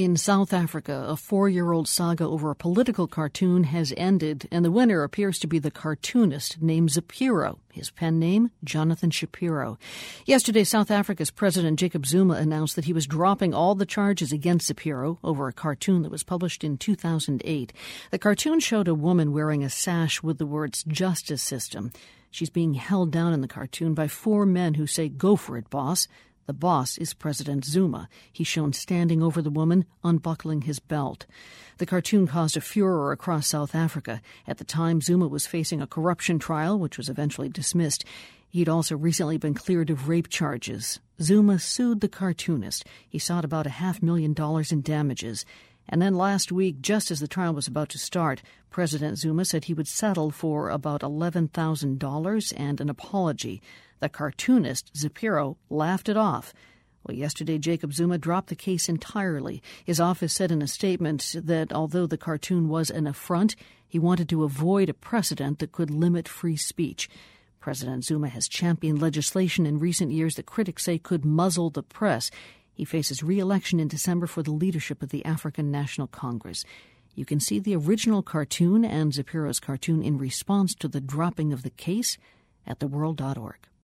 In South Africa, a four year old saga over a political cartoon has ended, and the winner appears to be the cartoonist named Zapiro, his pen name, Jonathan Shapiro. Yesterday, South Africa's President Jacob Zuma announced that he was dropping all the charges against Zapiro over a cartoon that was published in 2008. The cartoon showed a woman wearing a sash with the words justice system. She's being held down in the cartoon by four men who say, Go for it, boss. The boss is President Zuma. He's shown standing over the woman, unbuckling his belt. The cartoon caused a furor across South Africa. At the time, Zuma was facing a corruption trial, which was eventually dismissed. He'd also recently been cleared of rape charges. Zuma sued the cartoonist. He sought about a half million dollars in damages. And then last week, just as the trial was about to start, President Zuma said he would settle for about $11,000 and an apology. The cartoonist, Zapiro, laughed it off. Well, yesterday, Jacob Zuma dropped the case entirely. His office said in a statement that although the cartoon was an affront, he wanted to avoid a precedent that could limit free speech. President Zuma has championed legislation in recent years that critics say could muzzle the press. He faces re election in December for the leadership of the African National Congress. You can see the original cartoon and Zapiro's cartoon in response to the dropping of the case at theworld.org.